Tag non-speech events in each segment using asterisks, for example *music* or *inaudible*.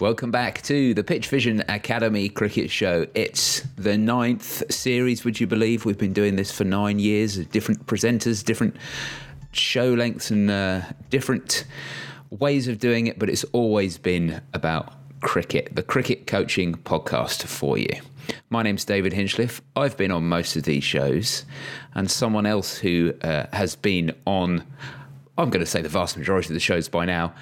Welcome back to the Pitch Vision Academy Cricket Show. It's the ninth series, would you believe? We've been doing this for nine years, different presenters, different show lengths, and uh, different ways of doing it, but it's always been about cricket, the cricket coaching podcast for you. My name's David Hinchliffe. I've been on most of these shows, and someone else who uh, has been on, I'm going to say the vast majority of the shows by now,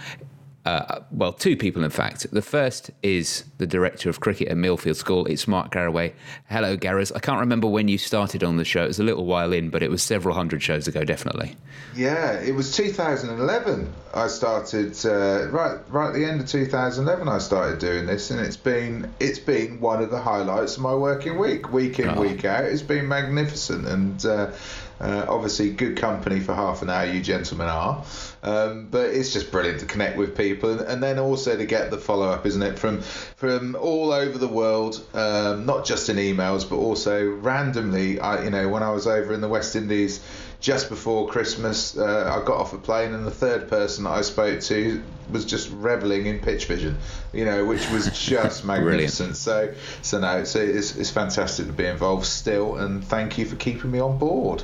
uh, well, two people, in fact. The first is the director of cricket at Millfield School. It's Mark Garaway. Hello, Garras. I can't remember when you started on the show. It was a little while in, but it was several hundred shows ago, definitely. Yeah, it was 2011. I started uh, right right at the end of 2011. I started doing this, and it's been it's been one of the highlights of my working week, week in, oh. week out. It's been magnificent, and uh, uh, obviously good company for half an hour. You gentlemen are. Um, but it's just brilliant to connect with people, and then also to get the follow up, isn't it, from from all over the world, um, not just in emails, but also randomly. I, you know, when I was over in the West Indies just before Christmas, uh, I got off a plane, and the third person that I spoke to was just reveling in pitch vision, you know, which was *laughs* just magnificent. so, so no, it's, it's, it's fantastic to be involved still, and thank you for keeping me on board.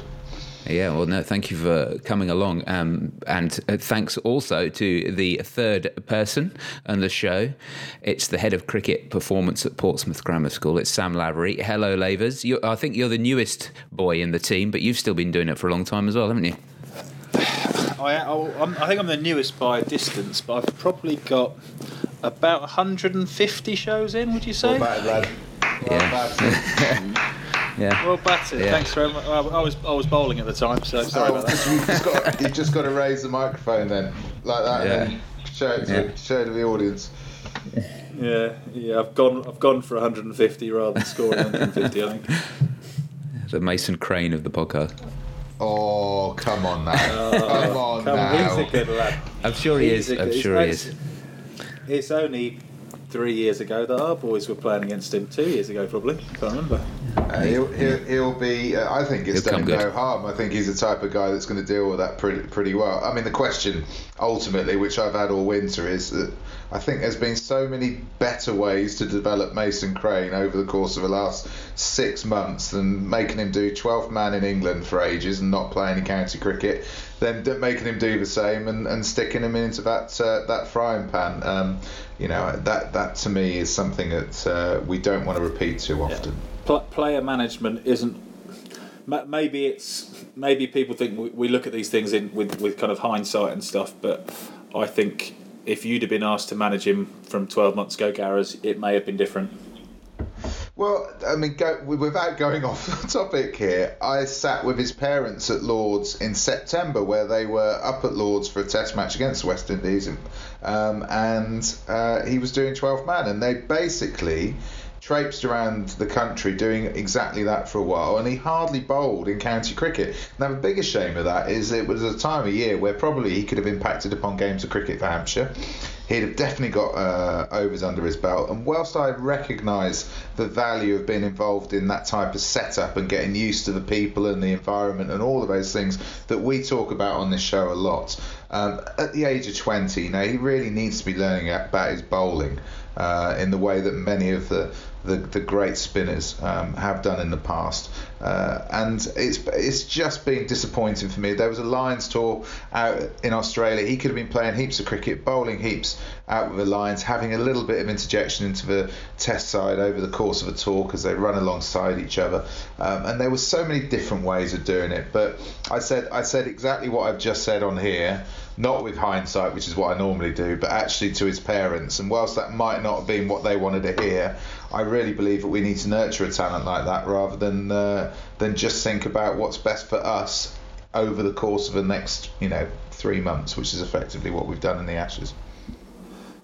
Yeah, well, no, thank you for coming along. Um, and uh, thanks also to the third person on the show. It's the head of cricket performance at Portsmouth Grammar School. It's Sam Lavery. Hello, Lavers. You're, I think you're the newest boy in the team, but you've still been doing it for a long time as well, haven't you? I, I, I think I'm the newest by a distance, but I've probably got about 150 shows in, would you say? Well battered, lad. Well yeah. *laughs* Yeah. Well battered. Yeah. Thanks very much. I was I was bowling at the time, so sorry oh, about that. You've just, got, you've just got to raise the microphone then, like that, yeah. and show it to yeah. show it to the audience. Yeah, yeah. I've gone I've gone for 150 rather than scoring 150. I think. *laughs* The Mason Crane of the podcast. Oh, come on now. *laughs* Oh, come on come now. He's a good lad. I'm sure he is. I'm sure he is. It's only three years ago that our boys were playing against him. Two years ago, probably. I Can't remember. Uh, he'll, he'll, he'll, be. Uh, I think it's done no harm. I think he's the type of guy that's going to deal with that pretty pretty well. I mean, the question ultimately, which I've had all winter, is that I think there's been so many better ways to develop Mason Crane over the course of the last six months than making him do 12th man in England for ages and not play any county cricket, then making him do the same and, and sticking him into that uh, that frying pan. Um, you know that that to me is something that uh, we don't want to repeat too often. Yeah. player management isn't. Maybe it's maybe people think we, we look at these things in with, with kind of hindsight and stuff, but I think if you'd have been asked to manage him from 12 months ago, Garras, it may have been different. Well, I mean, go, without going *laughs* off the topic here, I sat with his parents at Lords in September, where they were up at Lords for a Test match against the West Indies, um, and uh, he was doing 12 man, and they basically traipsed around the country doing exactly that for a while, and he hardly bowled in county cricket. Now, the biggest shame of that is it was a time of year where probably he could have impacted upon games of cricket for Hampshire he'd have definitely got uh, overs under his belt. And whilst I recognise the value of being involved in that type of setup and getting used to the people and the environment and all of those things that we talk about on this show a lot, um, at the age of 20, you know, he really needs to be learning about his bowling uh, in the way that many of the the, the great spinners um, have done in the past. Uh, and it's it's just been disappointing for me. There was a Lions tour out in Australia. He could have been playing heaps of cricket, bowling heaps out with the Lions, having a little bit of interjection into the Test side over the course of a tour because they run alongside each other. Um, and there were so many different ways of doing it. But I said I said exactly what I've just said on here not with hindsight, which is what I normally do, but actually to his parents. And whilst that might not have been what they wanted to hear, I really believe that we need to nurture a talent like that rather than uh, than just think about what's best for us over the course of the next, you know, three months, which is effectively what we've done in the Ashes.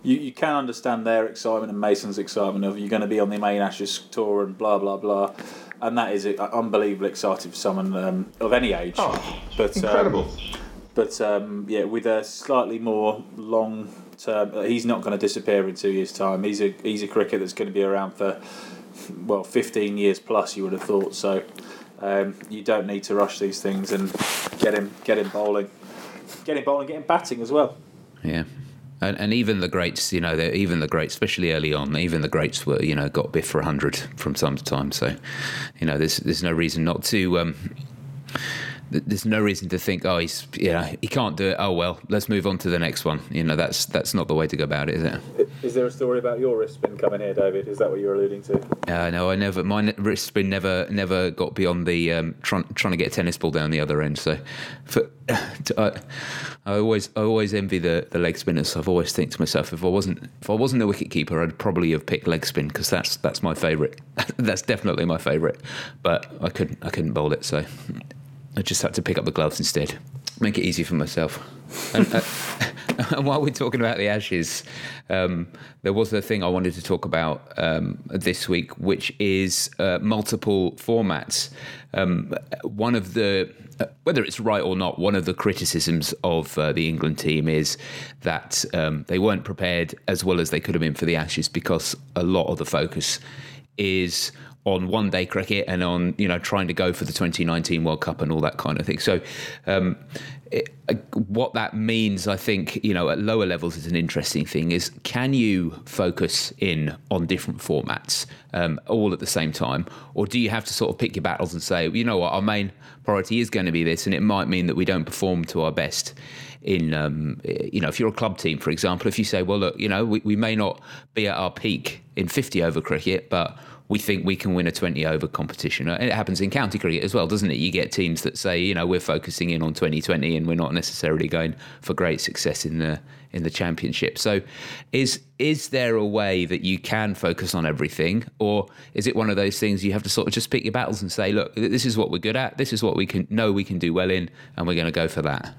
You, you can understand their excitement and Mason's excitement of you're going to be on the main Ashes tour and blah blah blah, and that is unbelievably exciting for someone um, of any age. Oh, but incredible. Um, but um, yeah, with a slightly more long term, uh, he's not going to disappear in two years' time. He's a he's a cricket that's going to be around for well, fifteen years plus. You would have thought so. Um, you don't need to rush these things and get him get him bowling, get him bowling, get him batting as well. Yeah. And, and even the greats, you know, even the greats, especially early on, even the greats were, you know, got biff for hundred from time to time. So, you know, there's there's no reason not to. Um, there's no reason to think, oh, he's, you know, he can't do it. Oh well, let's move on to the next one. You know, that's that's not the way to go about it, is it? Is there a story about your wrist spin coming here, David? Is that what you're alluding to? Uh, no, I never. My wrist spin never never got beyond the um, trying trying to get a tennis ball down the other end. So, for, *sighs* I, I always I always envy the, the leg spinners. I've always think to myself, if I wasn't if I wasn't a wicket keeper, I'd probably have picked leg spin because that's that's my favourite. *laughs* that's definitely my favourite. But I couldn't I couldn't bowl it, so I just had to pick up the gloves instead. Make it easy for myself. and, uh, *laughs* and, while we're talking about the Ashes, um, there was a thing I wanted to talk about um, this week, which is uh, multiple formats. Um, one of the, uh, whether it's right or not, one of the criticisms of uh, the England team is that um, they weren't prepared as well as they could have been for the Ashes because a lot of the focus is on one day cricket and on you know trying to go for the 2019 World Cup and all that kind of thing. So, um, it, uh, what that means, I think, you know, at lower levels is an interesting thing. Is can you focus in on different formats um, all at the same time, or do you have to sort of pick your battles and say, you know what, our main priority is going to be this, and it might mean that we don't perform to our best in um, you know if you're a club team for example if you say well look you know we, we may not be at our peak in 50 over cricket but we think we can win a 20 over competition. It happens in county cricket as well, doesn't it? You get teams that say, you know, we're focusing in on 2020 and we're not necessarily going for great success in the in the championship. So is is there a way that you can focus on everything or is it one of those things you have to sort of just pick your battles and say, look, this is what we're good at, this is what we can know we can do well in and we're going to go for that?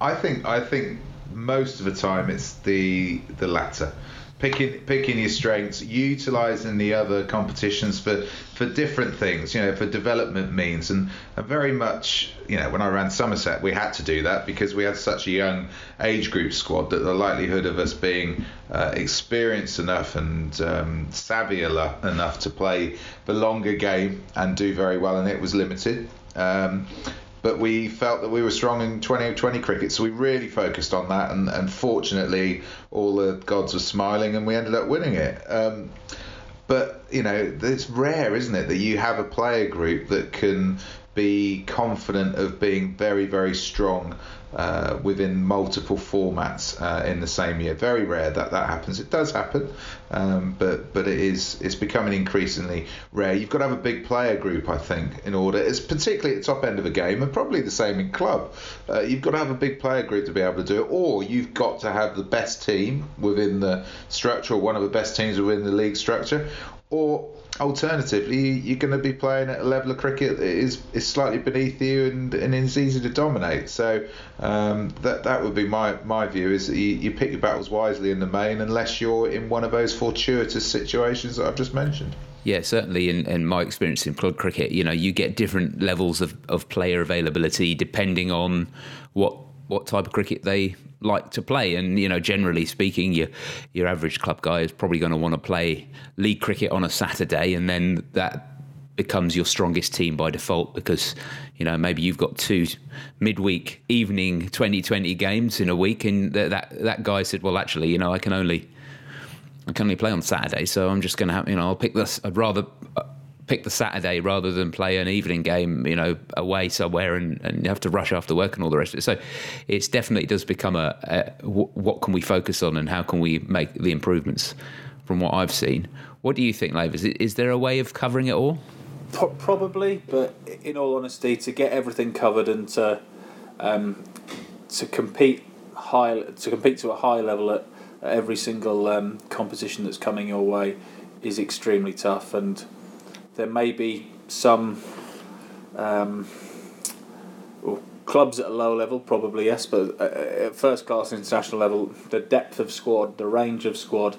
I think I think most of the time it's the the latter picking picking your strengths, utilising the other competitions for for different things, you know, for development means, and, and very much, you know, when I ran Somerset, we had to do that because we had such a young age group squad that the likelihood of us being uh, experienced enough and um, savvy enough to play the longer game and do very well in it was limited. Um, but we felt that we were strong in 2020 cricket, so we really focused on that. And, and fortunately, all the gods were smiling, and we ended up winning it. Um, but you know, it's rare, isn't it, that you have a player group that can be confident of being very, very strong uh, within multiple formats uh, in the same year. Very rare that that happens. It does happen, um, but but it is it's becoming increasingly rare. You've got to have a big player group, I think, in order. It's particularly at the top end of a game, and probably the same in club. Uh, you've got to have a big player group to be able to do it, or you've got to have the best team within the structure, or one of the best teams within the league structure, or alternatively, you're going to be playing at a level of cricket that is, is slightly beneath you and, and is easy to dominate. So um, that that would be my, my view is you, you pick your battles wisely in the main unless you're in one of those fortuitous situations that I've just mentioned. Yeah, certainly. In, in my experience in club cricket, you know, you get different levels of, of player availability depending on what what type of cricket they like to play. And you know, generally speaking, your your average club guy is probably going to want to play league cricket on a Saturday, and then that becomes your strongest team by default because you know maybe you've got two midweek evening 2020 games in a week and that that, that guy said well actually you know I can only I can only play on Saturday so I'm just going to have you know I'll pick this I'd rather uh, pick the Saturday rather than play an evening game, you know, away somewhere and, and you have to rush after work and all the rest of it. So it's definitely does become a, what can we focus on and how can we make the improvements from what I've seen. What do you think, Lave? Is, is there a way of covering it all? Probably, but in all honesty, to get everything covered and to um, to compete high to compete to a high level at, at every single um, competition that's coming your way is extremely tough and there may be some um, well, clubs at a lower level, probably yes, but at first class international level, the depth of squad, the range of squad,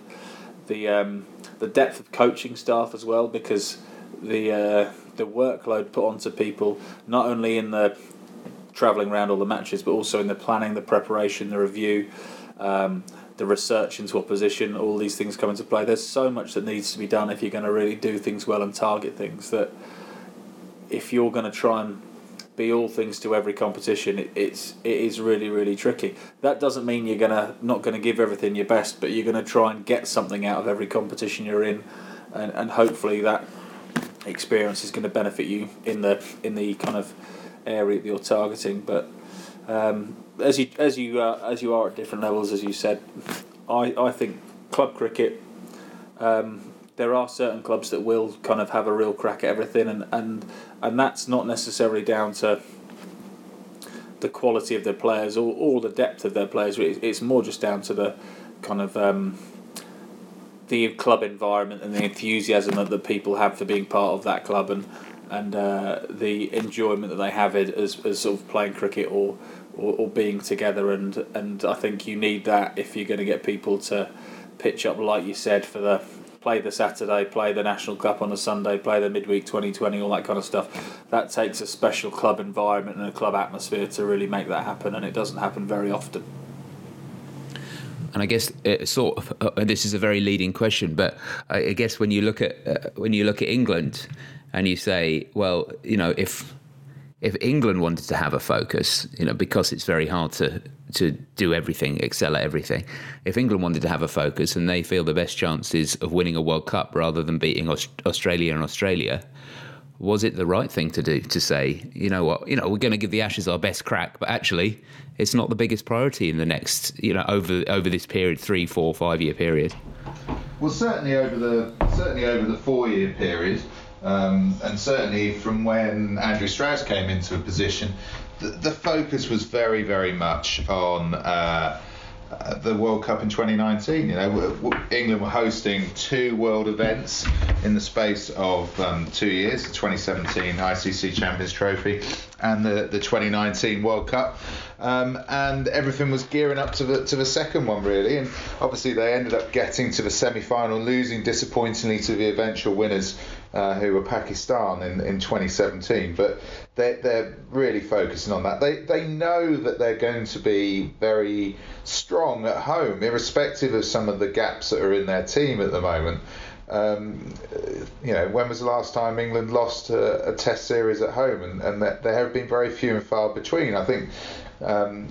the um, the depth of coaching staff as well, because the uh, the workload put onto people not only in the travelling around all the matches, but also in the planning, the preparation, the review. Um, the research into opposition, all these things come into play. There's so much that needs to be done if you're going to really do things well and target things that if you're going to try and be all things to every competition, it, it's it is really really tricky. That doesn't mean you're gonna not gonna give everything your best, but you're gonna try and get something out of every competition you're in, and, and hopefully that experience is going to benefit you in the in the kind of area that you're targeting. But um, as you as you uh, as you are at different levels, as you said, I I think club cricket. Um, there are certain clubs that will kind of have a real crack at everything, and, and and that's not necessarily down to the quality of their players or, or the depth of their players. It's more just down to the kind of um, the club environment and the enthusiasm that the people have for being part of that club and and uh, the enjoyment that they have as, as sort of playing cricket or, or, or being together and and I think you need that if you're going to get people to pitch up like you said for the play the Saturday, play the National Cup on a Sunday, play the midweek 2020, all that kind of stuff. That takes a special club environment and a club atmosphere to really make that happen, and it doesn't happen very often. And I guess it sort of uh, this is a very leading question, but I guess when you look at uh, when you look at England and you say, well, you know, if if England wanted to have a focus, you know, because it's very hard to to do everything, excel at everything. If England wanted to have a focus and they feel the best chances of winning a World Cup rather than beating Australia and Australia, was it the right thing to do to say, you know what, you know, we're going to give the Ashes our best crack, but actually, it's not the biggest priority in the next, you know, over over this period, three, four, five year period. Well, certainly over the certainly over the four year period. Um, and certainly from when Andrew Strauss came into a position, the, the focus was very, very much on uh, the World Cup in 2019. You know, England were hosting two world events in the space of um, two years: the 2017 ICC Champions Trophy and the, the 2019 World Cup. Um, and everything was gearing up to the to the second one really, and obviously they ended up getting to the semi-final, losing disappointingly to the eventual winners, uh, who were Pakistan in, in 2017. But they they're really focusing on that. They they know that they're going to be very strong at home, irrespective of some of the gaps that are in their team at the moment. Um, you know, when was the last time England lost a, a Test series at home? And, and there have been very few and far between. I think um,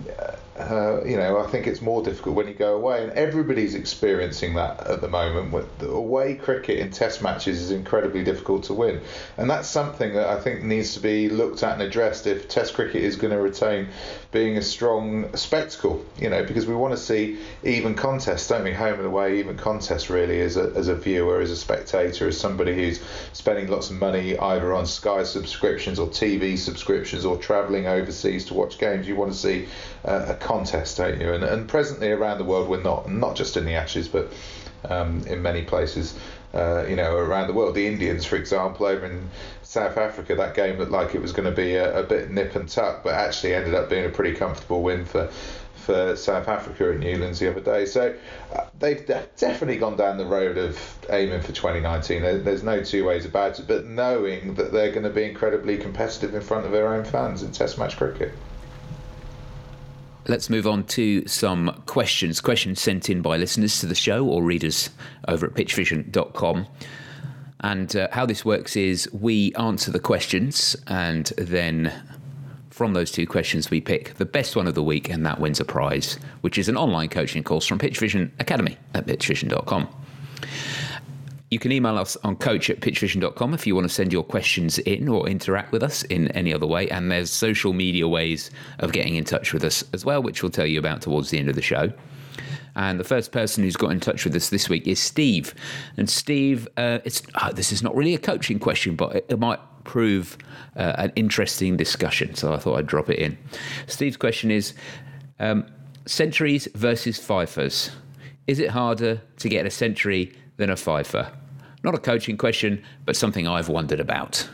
uh, you know, I think it's more difficult when you go away, and everybody's experiencing that at the moment. With the away cricket in Test matches is incredibly difficult to win, and that's something that I think needs to be looked at and addressed if Test cricket is going to retain being a strong spectacle. You know, because we want to see even contests, don't we? Home and away, even contests really as a as a viewer, as a spectator, as somebody who's spending lots of money either on Sky subscriptions or TV subscriptions or travelling overseas to watch games. You want to see uh, a contest, don't you? And, and presently around the world, we're not, not just in the Ashes, but um, in many places, uh, you know, around the world. The Indians, for example, over in South Africa, that game looked like it was going to be a, a bit nip and tuck, but actually ended up being a pretty comfortable win for for South Africa at Newlands the other day. So uh, they've de- definitely gone down the road of aiming for 2019. There, there's no two ways about it, but knowing that they're going to be incredibly competitive in front of their own fans in Test match cricket let's move on to some questions. Questions sent in by listeners to the show or readers over at pitchvision.com. And uh, how this works is we answer the questions, and then from those two questions, we pick the best one of the week, and that wins a prize, which is an online coaching course from Pitchvision Academy at pitchvision.com. You can email us on coach at pitchvision.com if you want to send your questions in or interact with us in any other way. And there's social media ways of getting in touch with us as well, which we'll tell you about towards the end of the show. And the first person who's got in touch with us this week is Steve. And Steve, uh, it's oh, this is not really a coaching question, but it, it might prove uh, an interesting discussion. So I thought I'd drop it in. Steve's question is um, centuries versus fifers. Is it harder to get a century than a fifer? Not a coaching question, but something I've wondered about.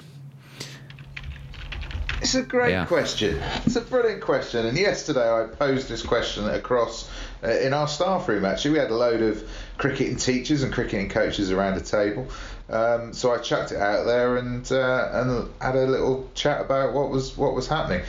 It's a great yeah. question. It's a brilliant question. And yesterday I posed this question across uh, in our staff room. Actually, we had a load of cricketing teachers and cricketing coaches around the table. Um, so I chucked it out there and uh, and had a little chat about what was what was happening.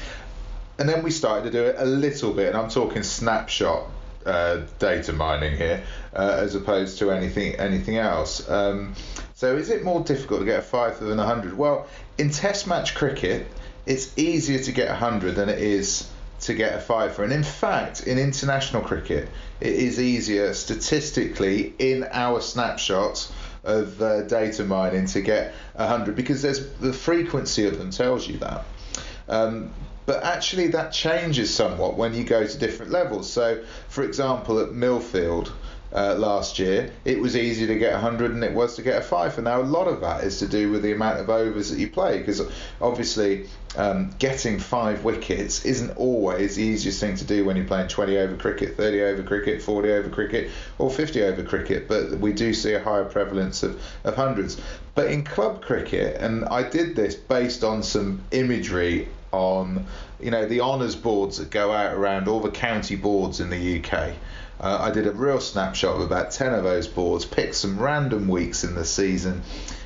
And then we started to do it a little bit, and I'm talking snapshot uh, data mining here, uh, as opposed to anything anything else. Um, so is it more difficult to get a five than a hundred? Well, in Test match cricket, it's easier to get a 100 than it is to get a fiver. And in fact, in international cricket, it is easier statistically in our snapshots of uh, data mining to get a 100 because there's the frequency of them tells you that. Um, but actually, that changes somewhat when you go to different levels. So, for example, at Millfield, uh, last year, it was easier to get 100 than it was to get a five. And now a lot of that is to do with the amount of overs that you play, because obviously um, getting five wickets isn't always the easiest thing to do when you're playing 20 over cricket, 30 over cricket, 40 over cricket, or 50 over cricket. But we do see a higher prevalence of, of hundreds. But in club cricket, and I did this based on some imagery on you know the honours boards that go out around all the county boards in the UK uh, I did a real snapshot of about 10 of those boards, picked some random weeks in the season,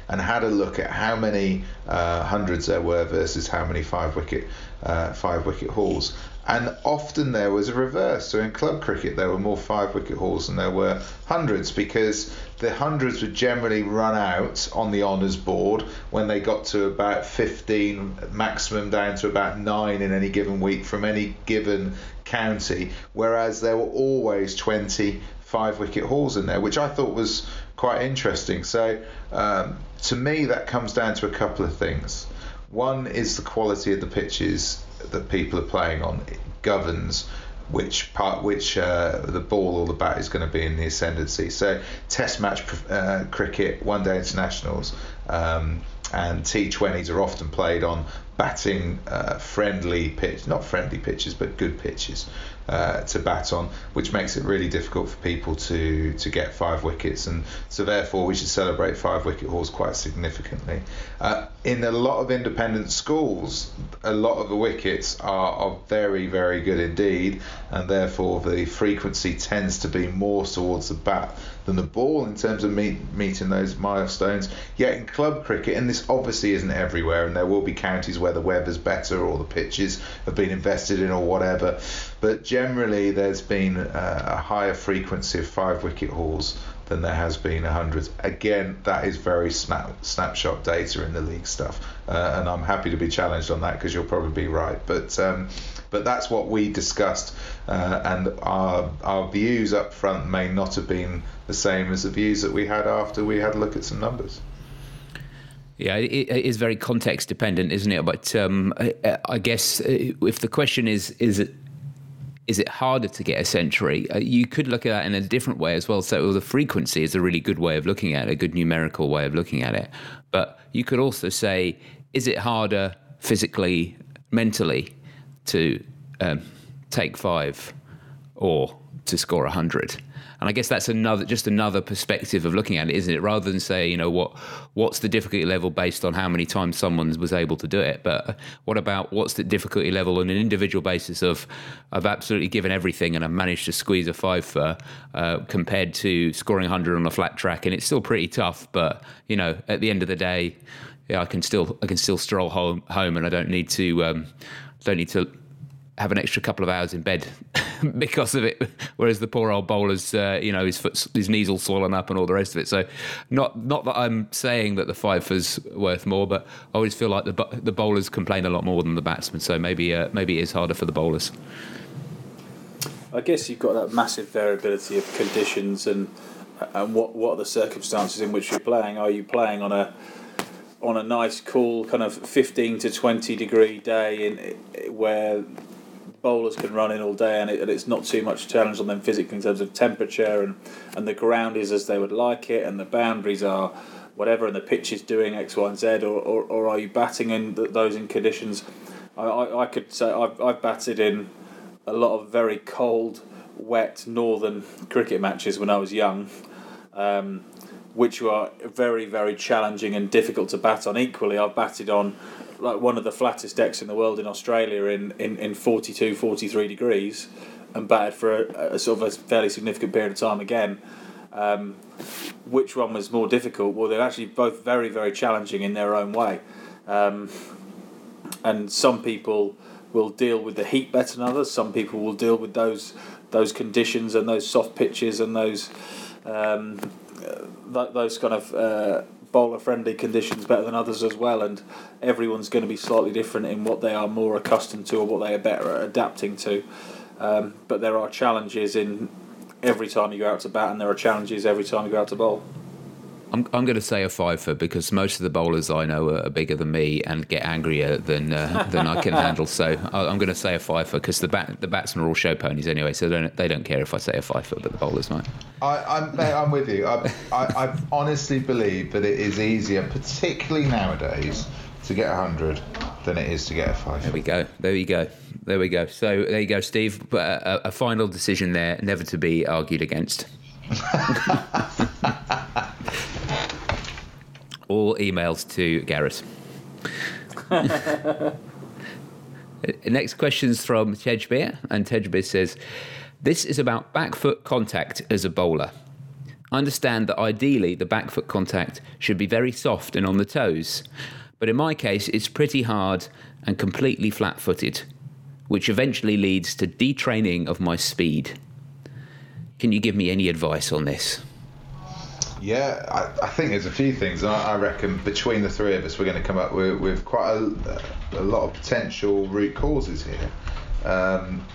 and had a look at how many uh, hundreds there were versus how many five wicket uh, five wicket hauls. And often there was a reverse. So in club cricket, there were more five wicket hauls than there were hundreds because the hundreds would generally run out on the honours board when they got to about 15, maximum down to about nine in any given week from any given county, whereas there were always 20 five wicket hauls in there, which I thought was quite interesting. So um, to me, that comes down to a couple of things. One is the quality of the pitches that people are playing on. It governs which part, which uh, the ball or the bat is going to be in the ascendancy. So Test match uh, cricket, one day internationals. Um, and T20s are often played on batting uh, friendly pitch, not friendly pitches, but good pitches uh, to bat on, which makes it really difficult for people to to get five wickets, and so therefore we should celebrate five wicket hauls quite significantly. Uh, in a lot of independent schools, a lot of the wickets are, are very very good indeed, and therefore the frequency tends to be more towards the bat than the ball in terms of meet, meeting those milestones. Yet in club cricket, and this obviously isn't everywhere, and there will be counties where the weather's better or the pitches have been invested in or whatever but generally there's been a, a higher frequency of five wicket hauls than there has been a hundred. Again, that is very snap, snapshot data in the league stuff, uh, and I'm happy to be challenged on that because you'll probably be right. But um, but that's what we discussed, uh, and our our views up front may not have been the same as the views that we had after we had a look at some numbers. Yeah, it is very context dependent, isn't it? But um, I, guess uh, if the question is is it is it harder to get a century? Uh, you could look at that in a different way as well. So the frequency is a really good way of looking at it, a good numerical way of looking at it. But you could also say, is it harder physically, mentally to um, take five or to score a hundred? And I guess that's another, just another perspective of looking at it, isn't it? Rather than say, you know, what what's the difficulty level based on how many times someone was able to do it, but what about what's the difficulty level on an individual basis of I've absolutely given everything and I've managed to squeeze a five for uh, compared to scoring 100 on a flat track, and it's still pretty tough. But you know, at the end of the day, yeah, I can still I can still stroll home home, and I don't need to um, don't need to have an extra couple of hours in bed *laughs* because of it. Whereas the poor old bowler's, uh, you know, his foot, his knees all swollen up and all the rest of it. So, not not that I'm saying that the fifer's worth more, but I always feel like the the bowlers complain a lot more than the batsmen. So maybe uh, maybe it is harder for the bowlers. I guess you've got that massive variability of conditions and and what what are the circumstances in which you're playing? Are you playing on a on a nice, cool kind of 15 to 20 degree day in where bowlers can run in all day, and, it, and, it's not too much challenge on them physically in terms of temperature, and, and the ground is as they would like it, and the boundaries are whatever, and the pitch is doing X, Y, and Z, or, or, or are you batting in those in conditions? I, I, I could say I've, I've batted in a lot of very cold, wet northern cricket matches when I was young. Um, which were very, very challenging and difficult to bat on. Equally, I've batted on like one of the flattest decks in the world in Australia in, in, in 42, 43 degrees and batted for a, a sort of a fairly significant period of time again. Um, which one was more difficult? Well, they're actually both very, very challenging in their own way. Um, and some people will deal with the heat better than others. Some people will deal with those those conditions and those soft pitches and those um, th- those kind of uh, bowler friendly conditions better than others as well, and everyone's going to be slightly different in what they are more accustomed to or what they are better at adapting to. Um, but there are challenges in every time you go out to bat, and there are challenges every time you go out to bowl. I'm, I'm going to say a fifer because most of the bowlers I know are, bigger than me and get angrier than uh, *laughs* than I can handle. So I'm going to say a fifer because the bat, the batsmen are all show ponies anyway, so they don't, they don't care if I say a fifer, but the bowlers might. I, am mate, I'm with you. I, I, I honestly believe that it is easier, particularly nowadays, to get a 100 than it is to get a five. There we go. There we go. There we go. So there you go, Steve. But a, a final decision there, never to be argued against. *laughs* All emails to Gareth. *laughs* Next question's from Tejbir, and Tejbir says, This is about back foot contact as a bowler. I understand that ideally the back foot contact should be very soft and on the toes, but in my case it's pretty hard and completely flat footed, which eventually leads to detraining of my speed. Can you give me any advice on this? Yeah, I, I, think there's a few things. I, I, reckon between the three of us, we're going to come up with, with quite a, a, lot of potential root causes here. Um,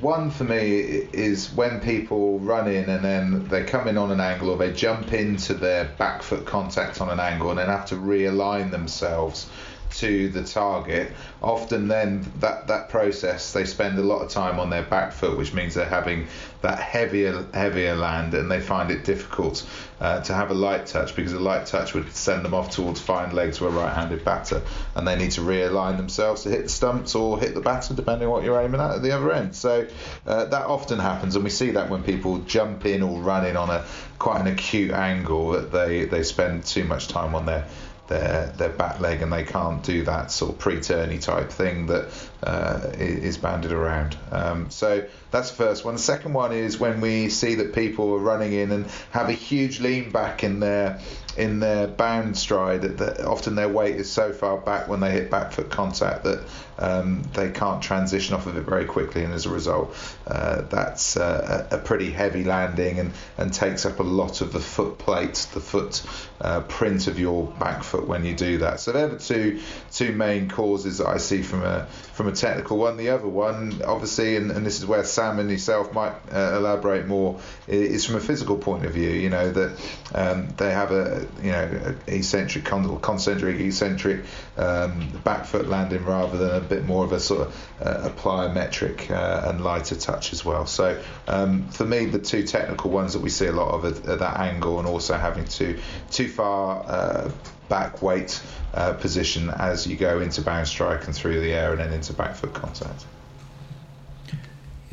one for me is when people run in and then they come in on an angle or they jump into their back foot contact on an angle and then have to realign themselves to the target. Often, then that that process they spend a lot of time on their back foot, which means they're having that heavier heavier land, and they find it difficult uh, to have a light touch because a light touch would send them off towards fine legs to a right-handed batter, and they need to realign themselves to hit the stumps or hit the batter, depending on what you're aiming at at the other end. So uh, that often happens, and we see that when people jump in or run in on a quite an acute angle that they they spend too much time on their their their back leg and they can't do that sort of pre-turny type thing that uh, is banded around. Um, so that's the first one. The second one is when we see that people are running in and have a huge lean back in their in their bound stride that often their weight is so far back when they hit back foot contact that um, they can't transition off of it very quickly, and as a result, uh, that's uh, a pretty heavy landing and, and takes up a lot of the foot plate, the foot uh, print of your back foot when you do that. So they're the two two main causes that I see from a from a technical one. The other one, obviously, and, and this is where Sam and yourself might uh, elaborate more, is from a physical point of view. You know that um, they have a you know eccentric, concentric, eccentric um, back foot landing rather than a bit more of a sort of uh, a plyometric uh, and lighter touch as well. So um, for me, the two technical ones that we see a lot of are, that angle and also having too too far uh, back weight uh, position as you go into bound stride and through the air and then into back foot contact.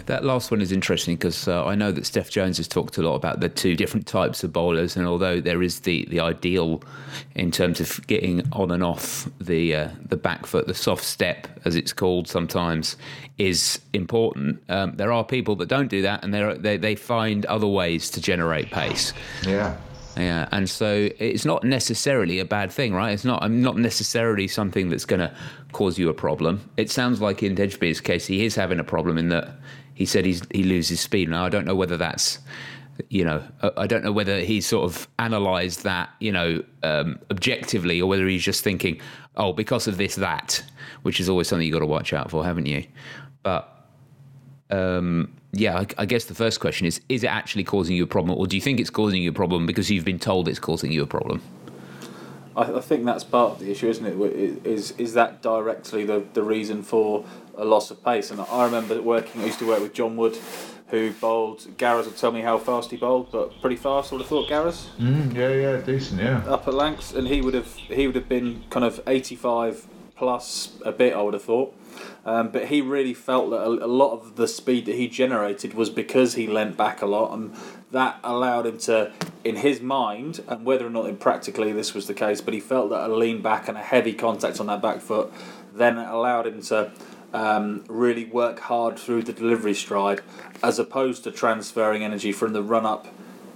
That last one is interesting because uh, I know that Steph Jones has talked a lot about the two different types of bowlers, and although there is the, the ideal in terms of getting on and off the uh, the back foot, the soft step as it's called sometimes, is important. Um, there are people that don't do that, and they they find other ways to generate pace. Yeah. Yeah, and so it's not necessarily a bad thing, right? It's not. Not necessarily something that's going to cause you a problem. It sounds like in Tejbir's case, he is having a problem in that he said he's, he loses speed. Now I don't know whether that's you know I don't know whether he's sort of analysed that you know um, objectively or whether he's just thinking oh because of this that which is always something you've got to watch out for haven't you but um, yeah I, I, guess the first question is is it actually causing you a problem or do you think it's causing you a problem because you've been told it's causing you a problem I, I think that's part of the issue isn't it is is that directly the, the reason for a loss of pace. And I remember working. I used to work with John Wood, who bowled. Gareth would tell me how fast he bowled, but pretty fast. I would have thought Gareth. Mm, yeah, yeah, decent, yeah. Up at Lancs, and he would have he would have been kind of eighty five plus a bit. I would have thought. Um, but he really felt that a, a, lot of the speed that he generated was because he leant back a lot, and that allowed him to, in his mind, and whether or not in practically this was the case, but he felt that a lean back and a heavy contact on that back foot then allowed him to um, really work hard through the delivery stride as opposed to transferring energy from the run up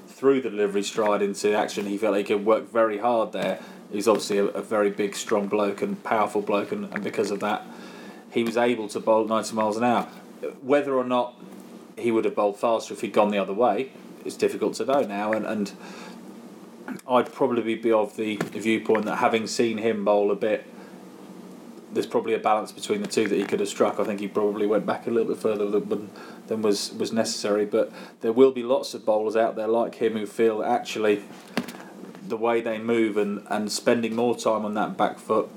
through the delivery stride into action. He felt he could work very hard there. He's obviously a, a very big, strong bloke and powerful bloke, and, and because of that, he was able to bowl 90 miles an hour. Whether or not he would have bowled faster if he'd gone the other way, it's difficult to know now. And, and I'd probably be of the viewpoint that having seen him bowl a bit, there's probably a balance between the two that he could have struck. I think he probably went back a little bit further than, than was, was necessary. But there will be lots of bowlers out there like him who feel actually the way they move and, and spending more time on that back foot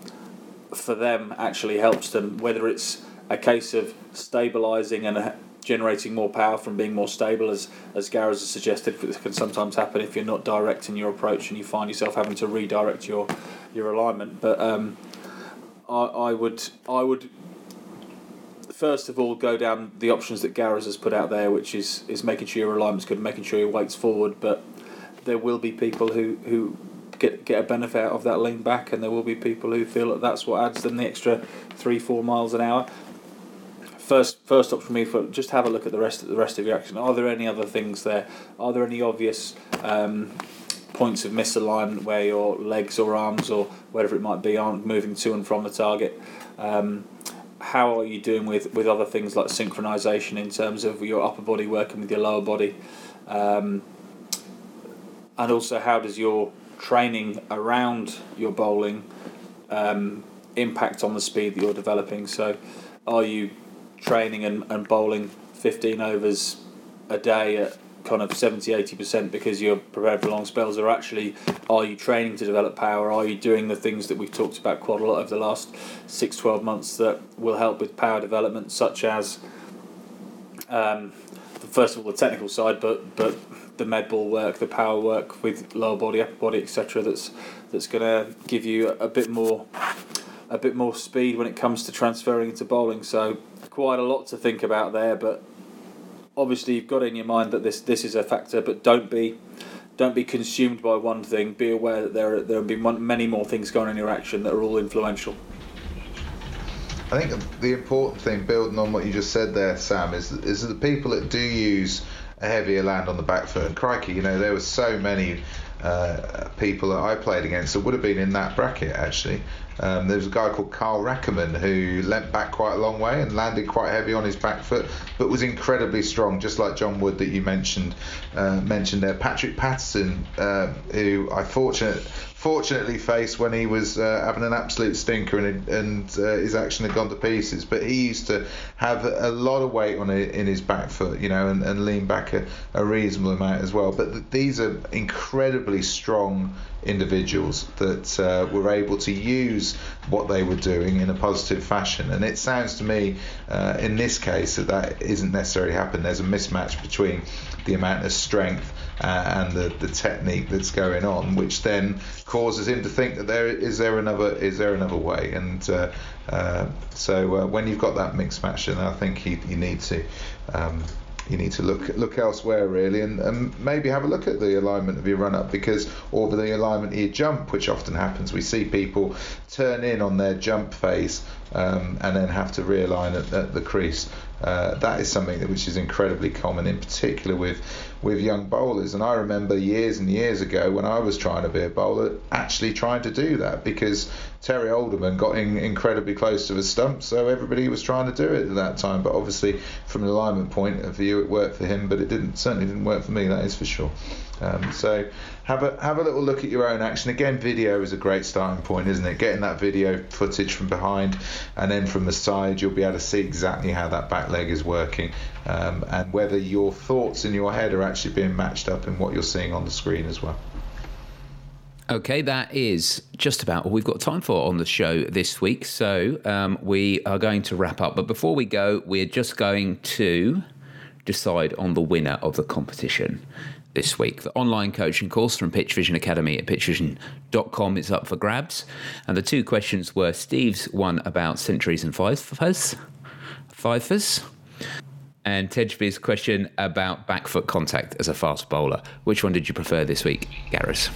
for them actually helps them, whether it's a case of stabilising and generating more power from being more stable, as as Gareth has suggested, this can sometimes happen if you're not direct in your approach and you find yourself having to redirect your your alignment. But um, I, I would I would first of all go down the options that Gareth has put out there, which is is making sure your alignment's good, making sure your weight's forward. But there will be people who who get get a benefit out of that lean back, and there will be people who feel that that's what adds them the extra three four miles an hour. First, first up for me, for just have a look at the rest of the rest of your action. Are there any other things there? Are there any obvious um, points of misalignment where your legs or arms or whatever it might be aren't moving to and from the target? Um, how are you doing with, with other things like synchronization in terms of your upper body working with your lower body? Um, and also, how does your training around your bowling um, impact on the speed that you're developing? So, are you training and, and bowling 15 overs a day at kind of 70 80% because you're prepared for long spells or actually are you training to develop power are you doing the things that we've talked about quite a lot over the last 6 12 months that will help with power development such as um, first of all the technical side but but the med ball work the power work with lower body upper body etc that's that's going to give you a bit more a bit more speed when it comes to transferring into bowling so quite a lot to think about there but obviously you've got in your mind that this this is a factor, but don't be don't be consumed by one thing. Be aware that there there will be many more things going on in your action that are all influential. I think the important thing, building on what you just said there, Sam, is is the people that do use a heavier land on the back foot. And crikey, you know, there were so many uh, people that I played against that would have been in that bracket actually. Um, there was a guy called Carl Rackemann who leant back quite a long way and landed quite heavy on his back foot, but was incredibly strong, just like John Wood that you mentioned uh, mentioned there. Patrick Patterson, uh, who I fortunate fortunately faced when he was uh, having an absolute stinker and, and uh, his action had gone to pieces. But he used to have a lot of weight on it in his back foot, you know, and, and lean back a, a reasonable amount as well. But th- these are incredibly strong individuals that uh, were able to use what they were doing in a positive fashion. And it sounds to me, uh, in this case, that that isn't necessarily happened. There's a mismatch between the amount of strength uh, and the, the technique that's going on, which then causes him to think that there is there another is there another way. And uh, uh, so uh, when you've got that mixed match, then I think you, you need to. Um, you need to look look elsewhere really and, and maybe have a look at the alignment of your run up because or the alignment of your jump which often happens we see people turn in on their jump phase um, and then have to realign at, at the crease uh, that is something which is incredibly common, in particular with with young bowlers. And I remember years and years ago when I was trying to be a bowler, actually trying to do that because Terry Alderman got in incredibly close to the stump, so everybody was trying to do it at that time. But obviously, from an alignment point of view, it worked for him, but it didn't certainly didn't work for me. That is for sure. Um, so have a have a little look at your own action. Again, video is a great starting point, isn't it? Getting that video footage from behind and then from the side, you'll be able to see exactly how that back leg is working um, and whether your thoughts in your head are actually being matched up in what you're seeing on the screen as well. Okay, that is just about all we've got time for on the show this week. So um, we are going to wrap up. But before we go, we're just going to decide on the winner of the competition this week. The online coaching course from Pitch Vision Academy at pitchvision.com is up for grabs. And the two questions were Steve's one about centuries and fifers, fifers, and Tejbir's question about back foot contact as a fast bowler. Which one did you prefer this week, Gareth?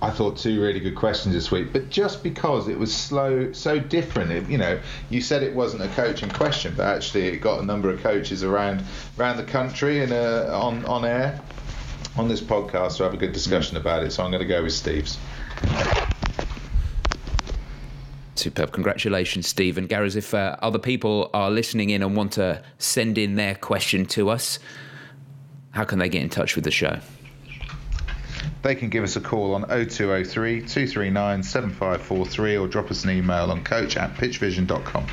I thought two really good questions this week, but just because it was slow, so different. It, you know, you said it wasn't a coaching question, but actually it got a number of coaches around around the country and uh, on on air on this podcast to have a good discussion about it. So I'm going to go with Steve's. Superb. Congratulations, Steve. And Gareth, if uh, other people are listening in and want to send in their question to us, how can they get in touch with the show? They can give us a call on 0203 239 7543 or drop us an email on coach at pitchvision.com.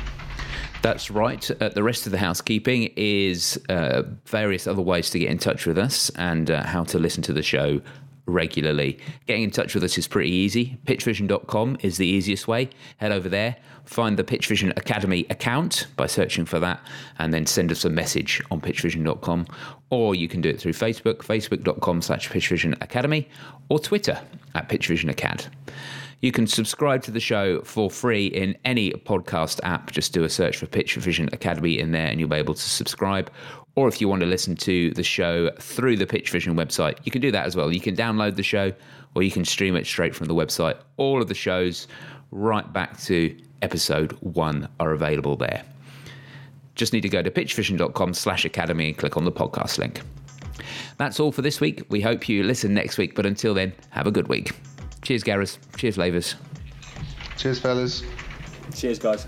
That's right. Uh, the rest of the housekeeping is uh, various other ways to get in touch with us and uh, how to listen to the show regularly. Getting in touch with us is pretty easy. Pitchvision.com is the easiest way. Head over there, find the Pitchvision Academy account by searching for that, and then send us a message on pitchvision.com. Or you can do it through Facebook, facebook.com slash Pitchvision Academy, or Twitter at pitchvisionacad. You can subscribe to the show for free in any podcast app. Just do a search for Pitch Vision Academy in there and you'll be able to subscribe. Or if you want to listen to the show through the Pitch Vision website, you can do that as well. You can download the show or you can stream it straight from the website. All of the shows, right back to episode one, are available there. Just need to go to pitchvision.com slash academy and click on the podcast link. That's all for this week. We hope you listen next week, but until then, have a good week. Cheers, Gareth. Cheers, Lavers. Cheers, fellas. Cheers, guys.